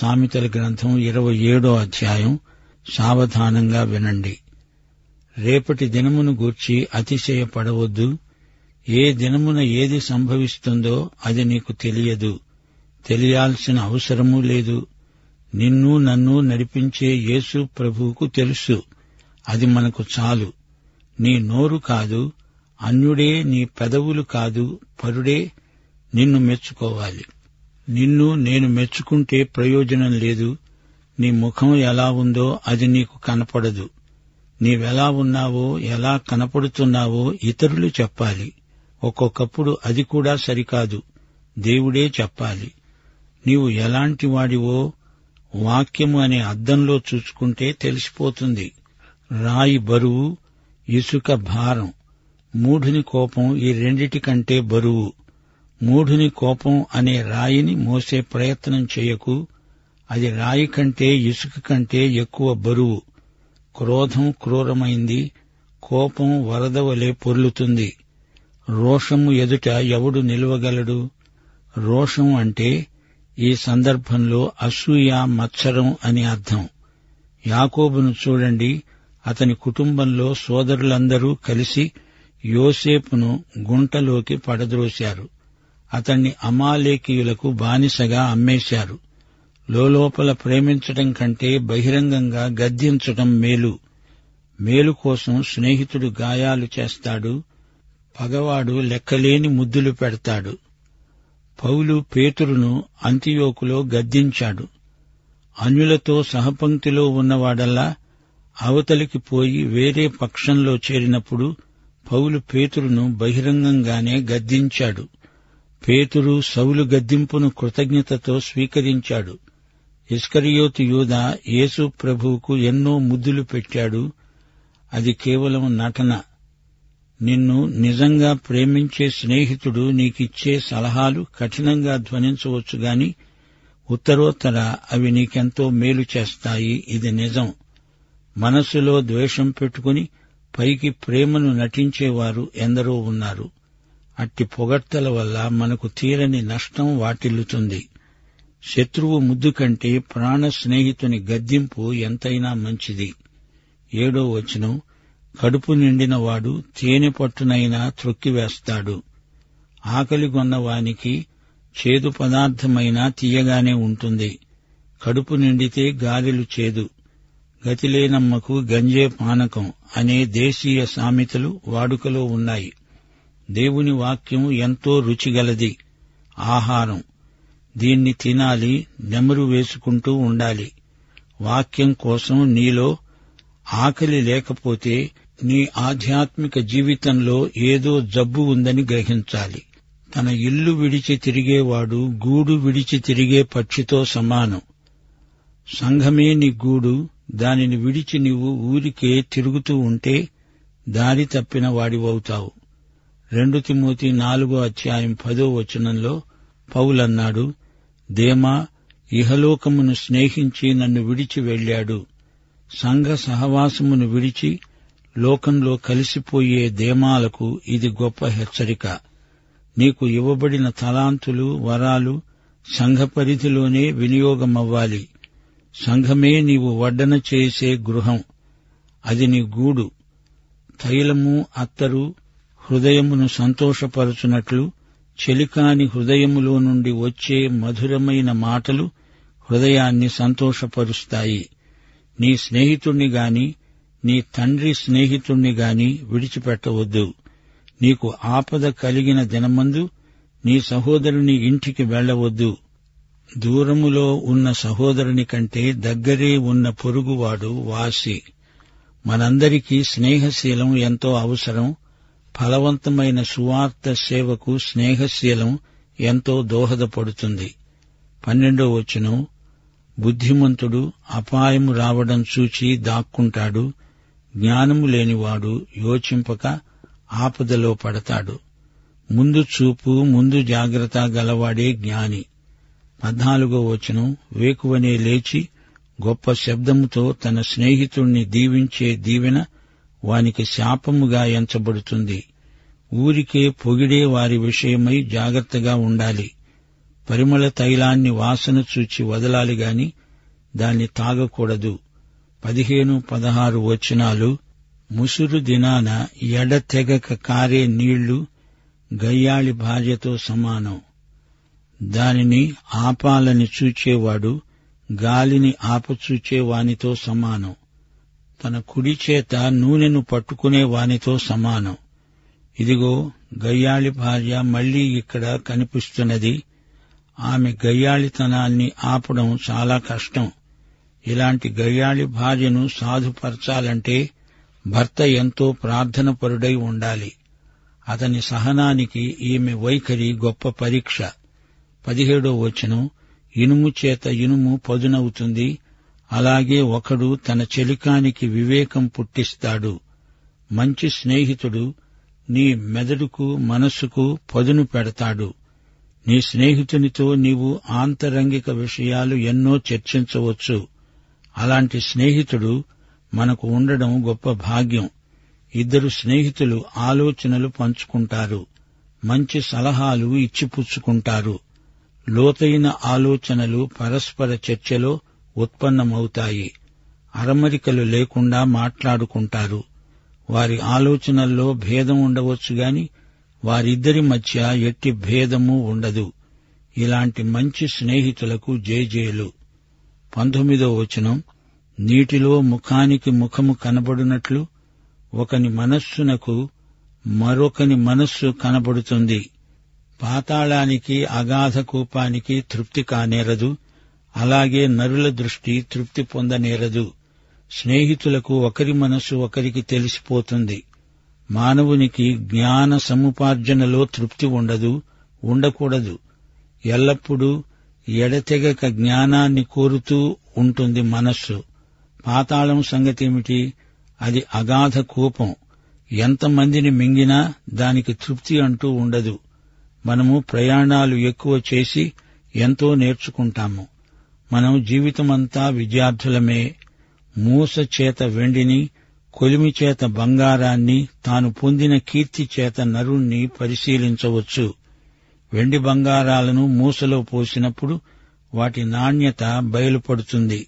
సామెతల గ్రంథం ఇరవై ఏడో అధ్యాయం. సావధానంగా వినండి. రేపటి దినమును గూర్చి అతిశయపడవద్దు. ఏ దినమున ఏది సంభవిస్తుందో అది నీకు తెలియదు. తెలియాల్సిన అవసరమూ లేదు. నిన్ను నన్ను నడిపించే యేసు ప్రభువుకు తెలుసు. అది మనకు చాలు. నీ నోరు కాదు అన్యుడే నీ పెదవులు కాదు పరుడే నిన్ను మెచ్చుకోవాలి. నిన్ను నేను మెచ్చుకుంటే ప్రయోజనం లేదు. నీ ముఖం ఎలా ఉందో అది నీకు కనపడదు. నీవెలా ఉన్నావో ఎలా కనపడుతున్నావో ఇతరులు చెప్పాలి. ఒక్కొక్కప్పుడు అది కూడా సరికాదు. దేవుడే చెప్పాలి. నీవు ఎలాంటి వాడివో వాక్యము అనే అద్దంలో చూసుకుంటే తెలిసిపోతుంది. రాయి బరువు ఇసుక భారం మూఢుని కోపం ఈ రెండిటికంటే బరువు. మూఢుని కోపం అనే రాయిని మోసే ప్రయత్నం చేయకు. అది రాయి కంటే ఇసుక కంటే ఎక్కువ బరువు. క్రోధం క్రూరమైంది. కోపం వరద వలె పొర్లుతుంది. రోషము ఎదుట ఎవడు నిలవగలడు? రోషం అంటే ఈ సందర్భంలో అసూయ మత్సరం అని అర్థం. యాకోబును చూడండి. అతని కుటుంబంలో సోదరులందరూ కలిసి యోసేపును గుంటలోకి పడద్రోశారు. అతన్ని అమాలేకీయులకు బానిసగా అమ్మేశారు. లోపల ప్రేమించటం కంటే బహిరంగంగా గద్దించటం మేలు. మేలు కోసం స్నేహితుడు గాయాలు చేస్తాడు పగవాడు లెక్కలేని ముద్దులు పెడతాడు. పౌలు పేతురును అంత్యోకులో గద్దించాడు. అన్యులతో సహపంక్తిలో ఉన్నవాడల్లా అవతలికి పోయి వేరే పక్షంలో చేరినప్పుడు పౌలు పేతురును బహిరంగంగానే గద్దించాడు. పేతురు సౌలు గద్దింపును కృతజ్ఞతతో స్వీకరించాడు. ఇస్కరియోతు యూద యేసు ప్రభువుకు ఎన్నో ముద్దులు పెట్టాడు. అది కేవలం నటన. నిన్ను నిజంగా ప్రేమించే స్నేహితుడు నీకిచ్చే సలహాలు కఠినంగా ధ్వనించవచ్చు గాని ఉత్తరోత్తర అవి నీకెంతో మేలు చేస్తాయి. ఇది నిజం. మనస్సులో ద్వేషం పెట్టుకుని పైకి ప్రేమను నటించేవారు ఎందరో ఉన్నారు. అట్టి పొగడ్తల వల్ల మనకు తీరని నష్టం వాటిల్లుతుంది. శత్రువు ముద్దు కంటే ప్రాణ స్నేహితుని గద్దింపు ఎంతైనా మంచిది. ఏడో వచనం కడుపు నిండినవాడు తేనె పట్టునైనా త్రొక్కివేస్తాడు ఆకలిగొన్నవానికి చేదు పదార్థమైనా తీయగానే ఉంటుంది. కడుపు నిండితే గాలిలు చేదు. గతిలేనమ్మకు గంజే పానకం అనే దేశీయ సామెతలు వాడుకలో ఉన్నాయి. దేవుని వాక్యం ఎంతో రుచిగలది. ఆహారం. దీన్ని తినాలి నెమరు వేసుకుంటూ ఉండాలి. వాక్యం కోసం నీలో ఆకలి లేకపోతే నీ ఆధ్యాత్మిక జీవితంలో ఏదో జబ్బు ఉందని గ్రహించాలి. తన ఇల్లు విడిచి తిరిగేవాడు గూడు విడిచి తిరిగే పక్షితో సమానం. సంఘమే నీ గూడు దానిని విడిచి నీవు ఊరికే తిరుగుతూ ఉంటే దారి తప్పిన వాడివవుతావు. రెండు తిమోతి నాలుగో అధ్యాయం పదో వచనంలో పౌలన్నాడు దేమా ఇహలోకమును స్నేహించి నన్ను విడిచి వెళ్ళాడు. సంఘ సహవాసమును విడిచి లోకంలో కలిసిపోయే దేమాలకు ఇది గొప్ప హెచ్చరిక. నీకు ఇవ్వబడిన తలాంతులు వరాలు సంఘ పరిధిలోనే వినియోగమవ్వాలి. సంఘమే నీవు వడ్డన చేసే గృహం. అది నీ గూడు. తైలము అత్తరు హృదయమును సంతోషపరచునట్లు చెలికాని హృదయములో నుండి వచ్చే మధురమైన మాటలు హృదయాన్ని సంతోషపరుస్తాయి. నీ స్నేహితుణ్ణి గాని నీ తండ్రి స్నేహితుణ్ణి గాని విడిచిపెట్టవద్దు. నీకు ఆపద కలిగిన దినమందు నీ సహోదరుని ఇంటికి వెళ్ళవద్దు దూరములో ఉన్న సహోదరుని కంటే దగ్గరే ఉన్న పొరుగువాడు వాసి. మనందరికీ స్నేహశీలం ఎంతో అవసరం. ఫలవంతమైన సువార్త సేవకు స్నేహశీలం ఎంతో దోహదపడుతుంది. పన్నెండో వచనం బుద్ధిమంతుడు అపాయము రావడం చూచి దాక్కుంటాడు జ్ఞానము లేనివాడు యోచింపక ఆపదలో పడతాడు. ముందు చూపు ముందు జాగ్రత్త గలవాడే జ్ఞాని. పద్నాలుగో వచనం వేకువనే లేచి గొప్ప శబ్దముతో తన స్నేహితుణ్ణి దీవించే దీవెన వానికి శాపముగా ఎంచబడుతుంది. ఊరికే పొగిడే వారి విషయమై జాగ్రత్తగా ఉండాలి. పరిమళ తైలాన్ని వాసన చూచి వదలాలి గాని దాన్ని తాగకూడదు. పదిహేను పదహారు వచనాలు ముసురు దినాన ఎడతెగక కారే నీళ్ళు గయ్యాళి భార్యతో సమానం. దానిని ఆపాలని చూచేవాడు గాలిని ఆపచూచేవానితో సమానం. తన కుడి చేత నూనెను పట్టుకునే వానితో సమానం. ఇదిగో గయ్యాళి భార్య మళ్ళీ ఇక్కడ కనిపిస్తున్నది. ఆమె గయ్యాళితనాన్ని ఆపడం చాలా కష్టం. ఇలాంటి గయ్యాళి భార్యను సాధుపరచాలంటే భర్త ఎంతో ప్రార్థనపరుడై ఉండాలి. అతని సహనానికి ఈమె వైఖరి గొప్ప పరీక్ష. పదిహేడో వచనం ఇనుము చేత ఇనుము పదునవుతుంది. అలాగే ఒకడు తన చెలికానికి వివేకం పుట్టిస్తాడు. మంచి స్నేహితుడు నీ మెదడుకు మనస్సుకు పదును పెడతాడు. నీ స్నేహితునితో నీవు ఆంతరంగిక విషయాలు ఎన్నో చర్చించవచ్చు. అలాంటి స్నేహితుడు మనకు ఉండడం గొప్ప భాగ్యం. ఇద్దరు స్నేహితులు ఆలోచనలు పంచుకుంటారు. మంచి సలహాలు ఇచ్చిపుచ్చుకుంటారు. లోతైన ఆలోచనలు పరస్పర చర్చలో ఉత్పన్నమవుతాయి. అరమరికలు లేకుండా మాట్లాడుకుంటారు. వారి ఆలోచనల్లో భేదం ఉండవచ్చు గాని వారిద్దరి మధ్య ఎట్టి భేదము ఉండదు. ఇలాంటి మంచి స్నేహితులకు జేజేలు. పంతొమ్మిదో వచనం నీటిలో ముఖానికి ముఖము కనబడినట్లు ఒకని మనస్సునకు మరొకని మనస్సు కనబడుతుంది. పాతాళానికి అగాధ కూపానికి తృప్తి కానేరదు. అలాగే నరుల దృష్టి తృప్తి పొందనేరదు. స్నేహితులకు ఒకరి మనస్సు ఒకరికి తెలిసిపోతుంది. మానవునికి జ్ఞాన సముపార్జనలో తృప్తి ఉండదు ఉండకూడదు. ఎల్లప్పుడూ ఎడతెగక జ్ఞానాన్ని కోరుతూ ఉంటుంది మనస్సు. పాతాళం సంగతేమిటి? అది అగాధ కోపం. ఎంతమందిని మింగినా దానికి తృప్తి అంటూ ఉండదు. మనము ప్రయాణాలు ఎక్కువ చేసి ఎంతో నేర్చుకుంటాము. మనం జీవితమంతా విద్యార్థులమే. మూస చేత వెండిని కొలిమి చేత బంగారాన్ని తాను పొందిన కీర్తి చేత నరుణ్ణి పరిశీలించవచ్చు. వెండి బంగారాలను మూసలో పోసినప్పుడు వాటి నాణ్యత బయలుపడుతుంది.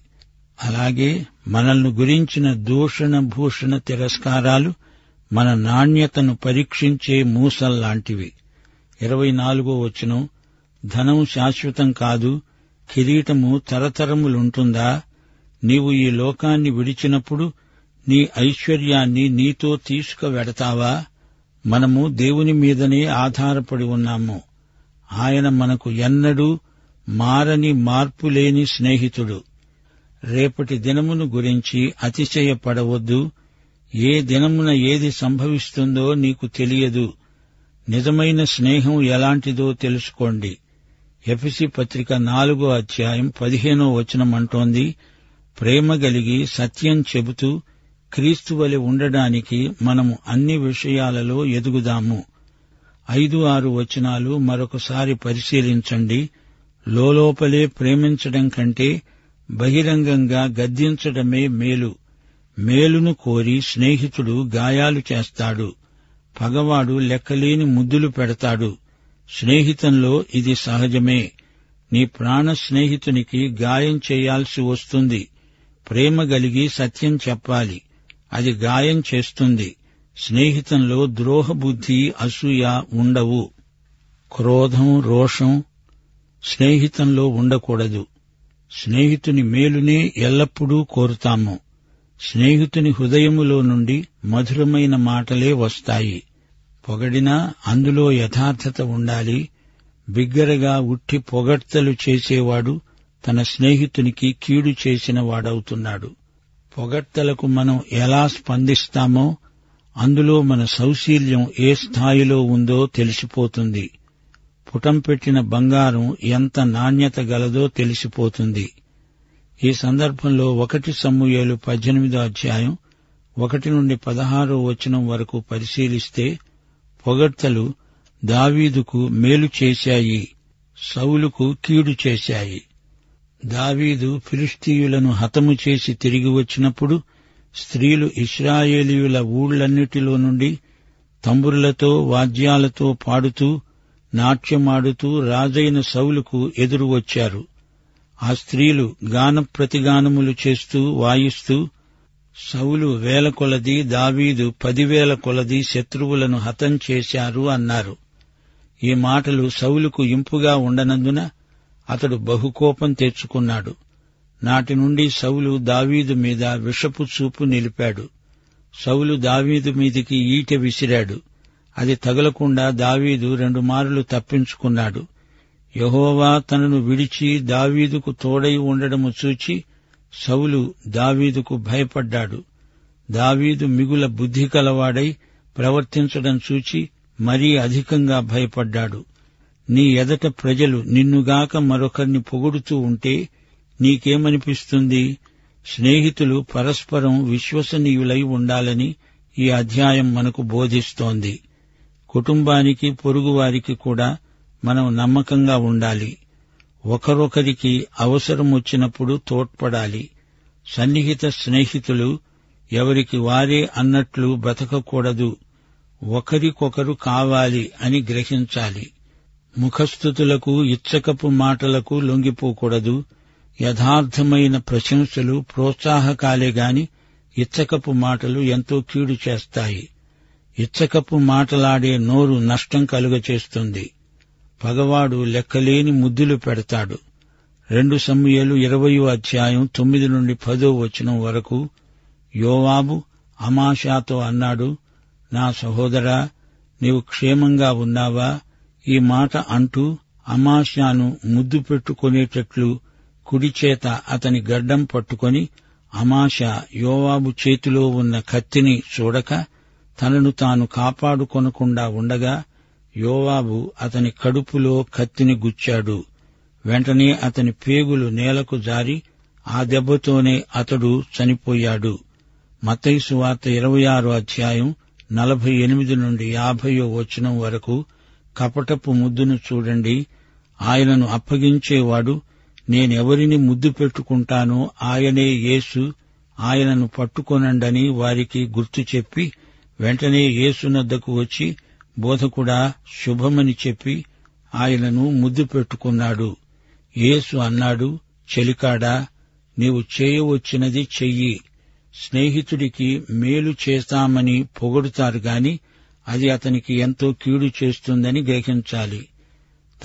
అలాగే మనల్ని గురించిన దూషణ భూషణ తిరస్కారాలు మన నాణ్యతను పరీక్షించే మూసల్లాంటివి. ఇరవై నాలుగో వచనం ధనం శాశ్వతం కాదు కిరీటము తరతరములుంటుందా? నీవు ఈ లోకాన్ని విడిచినప్పుడు నీ ఐశ్వర్యాన్ని నీతో తీసుకువెడతావా? మనము దేవుని మీదనే ఆధారపడి ఉన్నాము. ఆయన మనకు ఎన్నడూ మారని మార్పులేని స్నేహితుడు. రేపటి దినమును గురించి అతిశయపడవద్దు. ఏ దినమున ఏది సంభవిస్తుందో నీకు తెలియదు. నిజమైన స్నేహం ఎలాంటిదో తెలుసుకోండి. ఎఫిసి పత్రిక నాలుగో అధ్యాయం పదిహేనో వచనం అంటోంది ప్రేమ గలిగి సత్యం చెబుతూ క్రీస్తు వలె ఉండడానికి మనము అన్ని విషయాలలో ఎదుగుదాము. ఐదు ఆరు వచనాలు మరొకసారి పరిశీలించండి. లోలోపలే ప్రేమించడం కంటే బహిరంగంగా గద్దించడమే మేలు. మేలును కోరి స్నేహితుడు గాయాలు చేస్తాడు. పగవాడు లెక్కలేని ముద్దులు పెడతాడు. స్నేహితంలో ఇది సహజమే. నీ ప్రాణ స్నేహితునికి గాయం చేయాల్సి వస్తుంది. ప్రేమ గలిగి సత్యం చెప్పాలి. అది గాయం చేస్తుంది. స్నేహితంలో ద్రోహబుద్ధి అసూయ ఉండవు. క్రోధం రోషం స్నేహితంలో ఉండకూడదు. స్నేహితుని మేలునే ఎల్లప్పుడూ కోరుతాము. స్నేహితుని హృదయములో నుండి మధురమైన మాటలే వస్తాయి. పొగడినా అందులో యథార్థత ఉండాలి. బిగ్గరగా ఉట్టి పొగడ్తలు చేసేవాడు తన స్నేహితునికి కీడు చేసిన వాడవుతున్నాడు. పొగడ్తలకు మనం ఎలా స్పందిస్తామో అందులో మన సౌశీల్యం ఏ స్థాయిలో ఉందో తెలిసిపోతుంది. పుటం పెట్టిన బంగారం ఎంత నాణ్యత గలదో తెలిసిపోతుంది. ఈ సందర్భంలో ఒకటి సమ్ముయేలు పద్దెనిమిదో అధ్యాయం ఒకటి నుండి పదహారో వచనం వరకు పరిశీలిస్తే పొగడ్తలు దావీదుకు మేలు చేశాయి సౌలుకు కీడు చేశాయి. దావీదు ఫిలిస్తీయులను హతము చేసి తిరిగి వచ్చినప్పుడు స్త్రీలు ఇస్రాయేలీయుల ఊళ్ళన్నిటిలో నుండి తంబురులతో వాద్యాలతో పాడుతూ నాట్యమాడుతూ రాజైన సౌలుకు ఎదురు వచ్చారు. ఆ స్త్రీలు గానప్రతిగానములు చేస్తూ వాయిస్తూ సౌలు వేల కొలది దావీదు పదివేల కొలది శత్రువులను హతం చేశారు అన్నారు. ఈ మాటలు సౌలుకు ఇంపుగా ఉండనందున అతడు బహుకోపం తెచ్చుకున్నాడు నాటి నుండి సౌలు దావీదు మీద విషపు చూపు నిలిపాడు. సౌలు దావీదు మీదికి ఈటె విసిరాడు. అది తగలకుండా దావీదు రెండు మార్లు తప్పించుకున్నాడు. యహోవా తనను విడిచి దావీదుకు తోడై ఉండడము చూచి సౌలు దావీదుకు భయపడ్డాడు. దావీదు మిగుల బుద్ధి కలవాడై ప్రవర్తించడం చూచి మరీ అధికంగా భయపడ్డాడు. నీ ఎదట ప్రజలు నిన్నుగాక మరొకరిని పొగుడుతూ ఉంటే నీకేమనిపిస్తుంది? స్నేహితులు పరస్పరం విశ్వసనీయులై ఉండాలని ఈ అధ్యాయం మనకు బోధిస్తోంది. కుటుంబానికి పొరుగువారికి కూడా మనం నమ్మకంగా ఉండాలి. ఒకరొకరికి అవసరం వచ్చినప్పుడు తోడ్పడాలి. సన్నిహిత స్నేహితులు ఎవరికి వారే అన్నట్లు బ్రతకకూడదు. ఒకరికొకరు కావాలి అని గ్రహించాలి. ముఖస్థుతులకు ఇచ్చకపు మాటలకు లొంగిపోకూడదు. యథార్థమైన ప్రశంసలు ప్రోత్సాహకాలే గాని ఇచ్చకపు మాటలు ఎంతో కీడు చేస్తాయి. ఇచ్చకపు మాటలాడే నోరు నష్టం కలుగచేస్తుంది. పగవాడు లెక్కలేని ముద్దులు పెడతాడు. రెండు సమయాలు ఇరవయో అధ్యాయం తొమ్మిది నుండి పదో వచనం వరకు యోవాబు అమాషాతో అన్నాడు నా సహోదరా నీవు క్షేమంగా ఉన్నావా? ఈ మాట అంటూ అమాస్యాను ముద్దు పెట్టుకునేటట్లు కుడిచేత అతని గడ్డం పట్టుకొని అమాష యోవాబు చేతిలో ఉన్న కత్తిని చూడక తనను తాను కాపాడుకొనకుండా ఉండగా యోవాబు అతని కడుపులో కత్తిని గుచ్చాడు. వెంటనే అతని పేగులు నేలకు జారి ఆ దెబ్బతోనే అతడు చనిపోయాడు. మతైసు వార్త ఇరవై ఆరో అధ్యాయం నలభై ఎనిమిది నుండి యాభయో వచనం వరకు కపటపు ముద్దును చూడండి. ఆయనను అప్పగించేవాడు నేనెవరిని ముద్దు పెట్టుకుంటానో ఆయనే యేసు. ఆయనను పట్టుకొనండని వారికి గుర్తు చెప్పి వెంటనే యేసునద్దకు వచ్చి బోధకుడా శుభమని చెప్పి ఆయనను ముద్దు పెట్టుకున్నాడు. యేసు అన్నాడు చెలికాడా నీవు చేయవచ్చినది చెయ్యి. స్నేహితుడికి మేలు చేస్తామని పొగడుతారు గాని అది అతనికి ఎంతో కీడు చేస్తుందని గ్రహించాలి.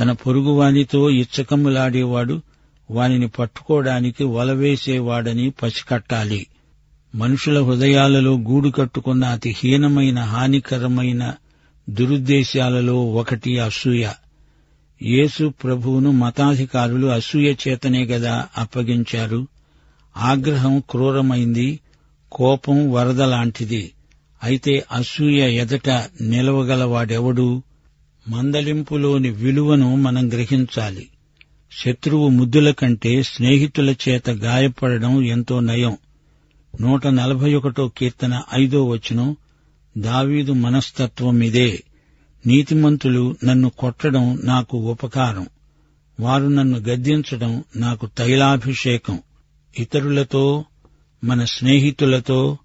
తన పొరుగువానితో ఇచ్చకమ్ములాడేవాడు వానిని పట్టుకోవడానికి వలవేసేవాడని పసికట్టాలి. మనుషుల హృదయాలలో గూడు కట్టుకున్న అతి హీనమైన హానికరమైన దురుద్దేశాలలో ఒకటి అసూయ. యేసు ప్రభువును మతాధికారులు అసూయ చేతనే గదా అప్పగించారు. ఆగ్రహం క్రూరమైంది కోపం వరద లాంటిది. అయితే అసూయ ఎదట నిలవగలవాడెవడు? మందలింపులోని విలువను మనం గ్రహించాలి. శత్రువు ముద్దుల కంటే స్నేహితుల చేత గాయపడడం ఎంతో నయం. నూట నలభై ఒకటో కీర్తన ఐదో వచనం దావీదు మనస్తత్వం ఇదే. నీతిమంతులు నన్ను కొట్టడం నాకు ఉపకారం. వారు నన్ను గద్దించడం నాకు తైలాభిషేకం. ఇతరులతో మన స్నేహితులతో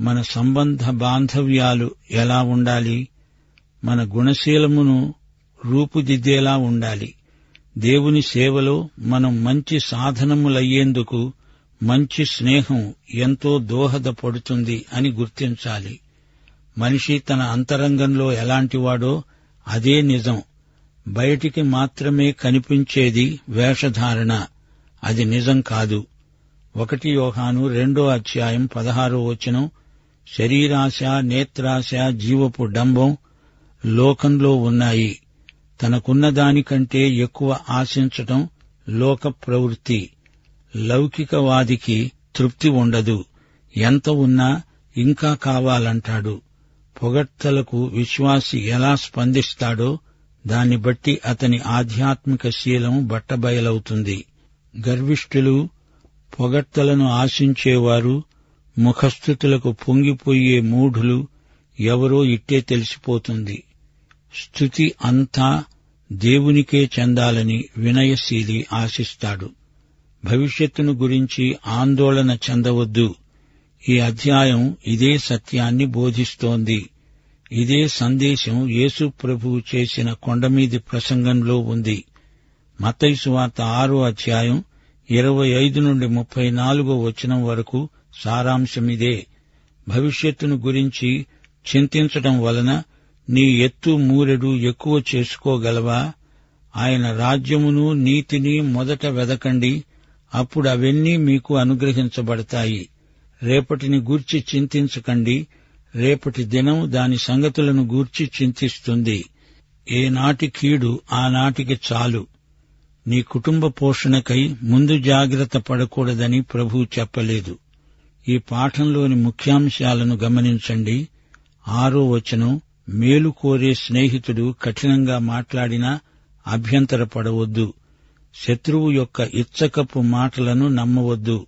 మన సంబంధ బాంధవ్యాలు ఎలా ఉండాలి? మన గుణశీలమును రూపుదిద్దేలా ఉండాలి. దేవుని సేవలో మనం మంచి సాధనములయ్యేందుకు మంచి స్నేహం ఎంతో దోహదపడుతుంది అని గుర్తించాలి. మనిషి తన అంతరంగంలో ఎలాంటివాడో అదే నిజం. బయటికి మాత్రమే కనిపించేది వేషధారణ. అది నిజం కాదు. ఒకటి యోహాను రెండో అధ్యాయం పదహారో వచనం శరీరాశ నేత్రాశ జీవపు డంబం లోకంలో ఉన్నాయి. తనకున్న దానికంటే ఎక్కువ ఆశించటం లోక ప్రవృత్తి. లౌకికవాదికి తృప్తి ఉండదు. ఎంత ఉన్నా ఇంకా కావాలంటాడు. పొగడ్తలకు విశ్వాసి ఎలా స్పందిస్తాడో దాన్ని బట్టి అతని ఆధ్యాత్మిక శీలం బట్టబయలవుతుంది. గర్విష్ఠులు పొగడ్తలను ఆశించేవారు ముఖస్థుతులకు పొంగిపోయే మూఢులు ఎవరో ఇట్టే తెలిసిపోతుంది. స్థుతి అంతా దేవునికే చెందాలని వినయశీలి ఆశిస్తాడు. భవిష్యత్తును గురించి ఆందోళన చెందవద్దు. ఈ అధ్యాయం ఇదే సత్యాన్ని బోధిస్తోంది. ఇదే సందేశం యేసు ప్రభువు చేసిన కొండమీది ప్రసంగంలో ఉంది. మతైసు వార్త ఆరో అధ్యాయం ఇరవై ఐదు నుండి ముప్పై నాలుగో వచనం వరకు సారాంశమిదే. భవిష్యత్తును గురించి చింతించటం వలన నీ ఎత్తు మూరెడు ఎక్కువ చేసుకోగలవా? ఆయన రాజ్యమును నీతిని మొదట వెదకండి. అప్పుడు అవన్నీ మీకు అనుగ్రహించబడతాయి. రేపటిని గూర్చి చింతించకండి. రేపటి దినం దాని సంగతులను గూర్చి చింతిస్తుంది. ఏనాటి కీడు ఆనాటికి చాలు. నీ కుటుంబ పోషణకై ముందు జాగ్రత్త పడకూడదని ప్రభు చెప్పలేదు. ఈ పాఠంలోని ముఖ్యాంశాలను గమనించండి. ఆరో వచనం మేలు కోరే స్నేహితుడు కఠినంగా మాట్లాడినా అభ్యంతరపడవద్దు. శత్రువు యొక్క ఇచ్చకపు మాటలను నమ్మవద్దు.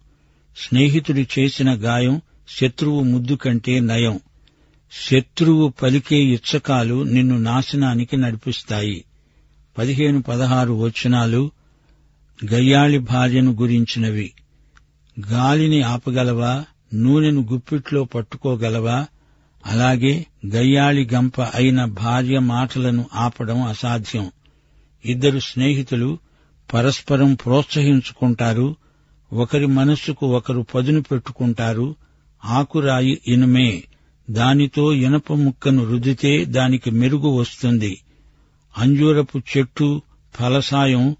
స్నేహితుడు చేసిన గాయం శత్రువు ముద్దు కంటే నయం. శత్రువు పలికే ఇచ్చకాలు నిన్ను నాశనానికి నడిపిస్తాయి. పదిహేను పదహారు వచనాలు గయ్యాళి భార్యను గురించినవి. గాలిని ఆపగలవా? నూనెను గుప్పిట్లో పట్టుకోగలవా? అలాగే గయ్యాళి గంప అయిన భార్య మాటలను ఆపడం అసాధ్యం. ఇద్దరు స్నేహితులు పరస్పరం ప్రోత్సహించుకుంటారు. ఒకరి మనస్సుకు ఒకరు పదును పెట్టుకుంటారు. ఆకురాయి ఇనుమే. దానితో ఇనప ముక్కను రుదితే దానికి మెరుగు వస్తుంది. అంజూరపు చెట్టు ఫలసాయం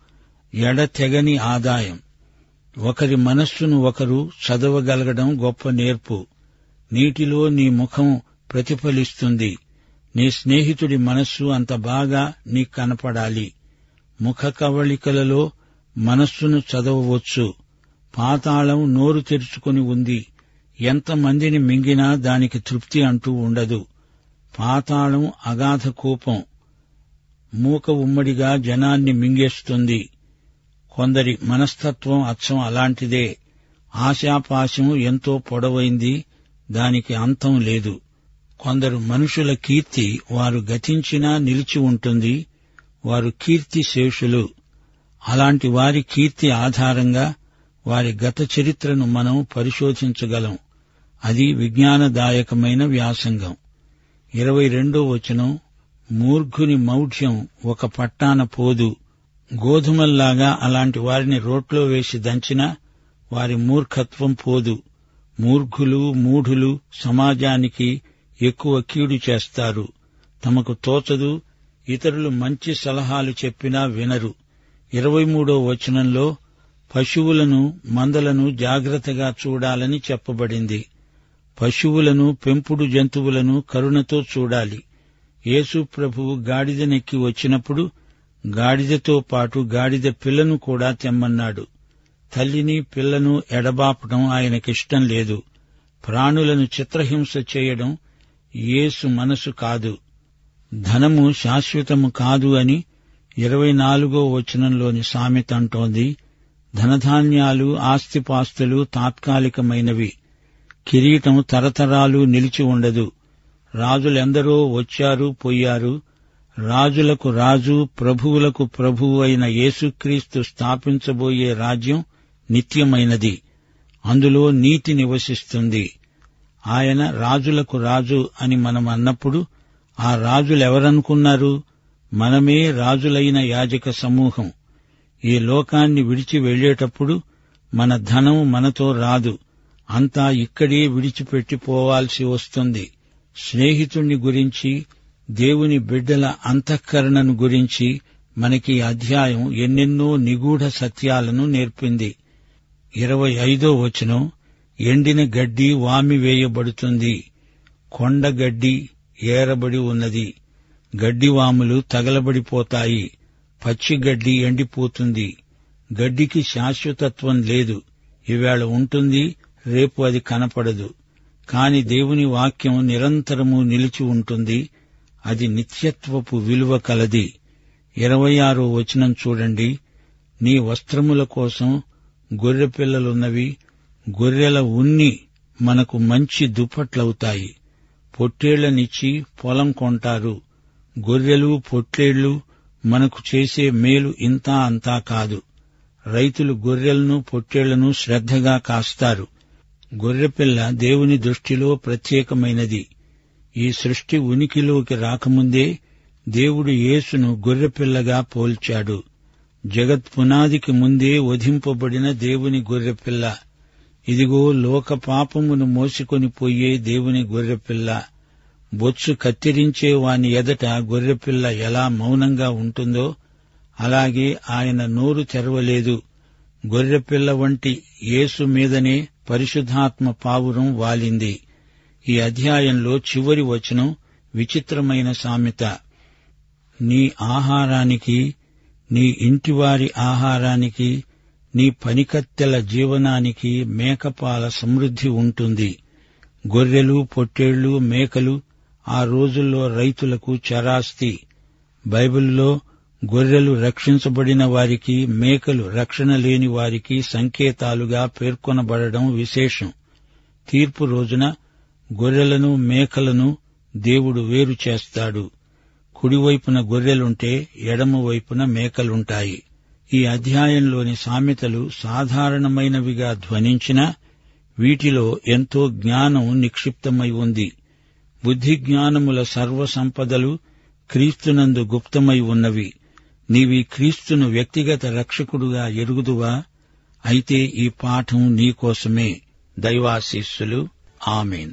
ఎడతెగని ఆదాయం. ఒకరి మనస్సును ఒకరు చదవగలగడం గొప్ప నేర్పు. నీటిలో నీ ముఖం ప్రతిఫలిస్తుంది. నీ స్నేహితుడి మనస్సు అంత బాగా నీ కనపడాలి. ముఖ కవళికలలో మనస్సును చదవవచ్చు. పాతాళం నోరు తెరుచుకుని ఉంది. ఎంతమందిని మింగినా దానికి తృప్తి అంటూ ఉండదు. పాతాళం అగాధ కూపం. మూక ఉమ్మడిగా జనాన్ని మింగేస్తుంది. కొందరి మనస్తత్వం అచ్చం అలాంటిదే. ఆశాపాశం ఎంతో పొడవైంది దానికి అంతం లేదు. కొందరు మనుషుల కీర్తి వారు గతించినా నిలిచి ఉంటుంది వారు కీర్తి శేషులు. అలాంటి వారి కీర్తి ఆధారంగా వారి గత చరిత్రను మనం పరిశోధించగలం. అది విజ్ఞానదాయకమైన వ్యాసంగం. ఇరవై రెండో వచనం మూర్ఘుని మౌఢ్యం ఒక పట్టాన పోదు గోధుమల్లాగా అలాంటి వారిని రోట్లో వేసి దంచినా వారి మూర్ఖత్వం పోదు. మూర్ఖులు మూఢులు సమాజానికి ఎక్కువ కీడు చేస్తారు. తమకు తోచదు ఇతరులు మంచి సలహాలు చెప్పినా వినరు. ఇరవై మూడో వచనంలో పశువులను మందలను జాగ్రత్తగా చూడాలని చెప్పబడింది. పశువులను పెంపుడు జంతువులను కరుణతో చూడాలి. యేసు ప్రభువు గాడిదనెక్కి వచ్చినప్పుడు గాడిదతో పాటు గాడిద పిల్లను కూడా తెమ్మన్నాడు. తల్లిని పిల్లను ఎడబాపడం ఆయనకిష్టం లేదు. ప్రాణులను చిత్రహింస చేయడం యేసు మనసు కాదు. ధనము శాశ్వతము కాదు అని ఇరవై నాలుగో వచనంలోని సామెత అంటోంది. ధనధాన్యాలు ఆస్తిపాస్తులు తాత్కాలికమైనవి. కిరీటం తరతరాలు నిలిచి ఉండదు. రాజులెందరో వచ్చారు పోయారు. రాజులకు రాజు ప్రభువులకు ప్రభువు అయిన యేసుక్రీస్తు స్థాపించబోయే రాజ్యం నిత్యమైనది. అందులో నీతి నివసిస్తుంది. ఆయన రాజులకు రాజు అని మనం అన్నప్పుడు ఆ రాజులెవరనుకున్నారు? మనమే రాజులైన యాజక సమూహం. ఈ లోకాన్ని విడిచి వెళ్ళేటప్పుడు మన ధనం మనతో రాదు. అంతా ఇక్కడే విడిచిపెట్టిపోవాల్సి వస్తుంది. స్నేహితుణ్ణి గురించి దేవుని బిడ్డల అంతఃకరణను గురించి మనకి ఈ అధ్యాయం ఎన్నెన్నో నిగూఢ సత్యాలను నేర్పింది. ఇరవై ఐదో వచనం ఎండిన గడ్డి వామి వేయబడుతుంది. కొండ గడ్డి ఏరబడి ఉన్నది. గడ్డివాములు తగలబడిపోతాయి. పచ్చి గడ్డి ఎండిపోతుంది. గడ్డికి శాశ్వతత్వం లేదు. ఇవాళ ఉంటుంది రేపు అది కనపడదు. కాని దేవుని వాక్యం నిరంతరము నిలిచి ఉంటుంది. అది నిత్యత్వపు విలువ కలది. ఇరవై ఆరో వచనం చూడండి. నీ వస్త్రముల కోసం గొర్రెపిల్లలున్నవి గొర్రెల ఉన్ని మనకు మంచి దుప్పట్లవుతాయి. పొట్టేళ్ళనిచ్చి పొలం కొంటారు. గొర్రెలు పొట్టేళ్ళు మనకు చేసే మేలు ఇంతా అంతా కాదు. రైతులు గొర్రెలను పొట్టేళ్ళను శ్రద్ధగా కాస్తారు. గొర్రెపిల్ల దేవుని దృష్టిలో ప్రత్యేకమైనది. ఈ సృష్టి ఉనికిలోకి రాకముందే దేవుడు యేసును గొర్రెపిల్లగా పోల్చాడు. జగత్ పునాదికి ముందే వధింపబడిన దేవుని గొర్రెపిల్ల. ఇదిగో లోక పాపమును మోసుకొని పోయే దేవుని గొర్రెపిల్ల. బొచ్చు కత్తిరించే వాని ఎదట గొర్రెపిల్ల ఎలా మౌనంగా ఉంటుందో అలాగే ఆయన నోరు తెరవలేదు. గొర్రెపిల్ల వంటి యేసు మీదనే పరిశుద్ధాత్మ పావురం వాలింది. ఈ అధ్యాయంలో చివరి వచనం విచిత్రమైన సామెత. నీ ఆహారానికి నీ ఇంటివారి ఆహారానికి నీ పనికత్తెల జీవనానికి మేకపాల సమృద్ధి ఉంటుంది. గొర్రెలు పొట్టేళ్ళు మేకలు ఆ రోజుల్లో రైతులకు చరాస్తి. బైబిల్లో గొర్రెలు రక్షించబడిన వారికి మేకలు రక్షణ లేని వారికి సంకేతాలుగా పేర్కొనబడడం విశేషం. తీర్పు రోజున గొర్రెలను మేకలను దేవుడు వేరు చేస్తాడు. కుడివైపున గొర్రెలుంటే ఎడమవైపున మేకలుంటాయి. ఈ అధ్యాయంలోని సామెతలు సాధారణమైనవిగా ధ్వనించినా వీటిలో ఎంతో జ్ఞానం నిక్షిప్తమై ఉంది. బుద్ధి జ్ఞానముల సర్వసంపదలు క్రీస్తునందు గుప్తమై ఉన్నవి. నీవి క్రీస్తును వ్యక్తిగత రక్షకుడుగా ఎరుగుదువా? అయితే ఈ పాఠం నీకోసమే దైవాశీస్సులు. ఆమెను.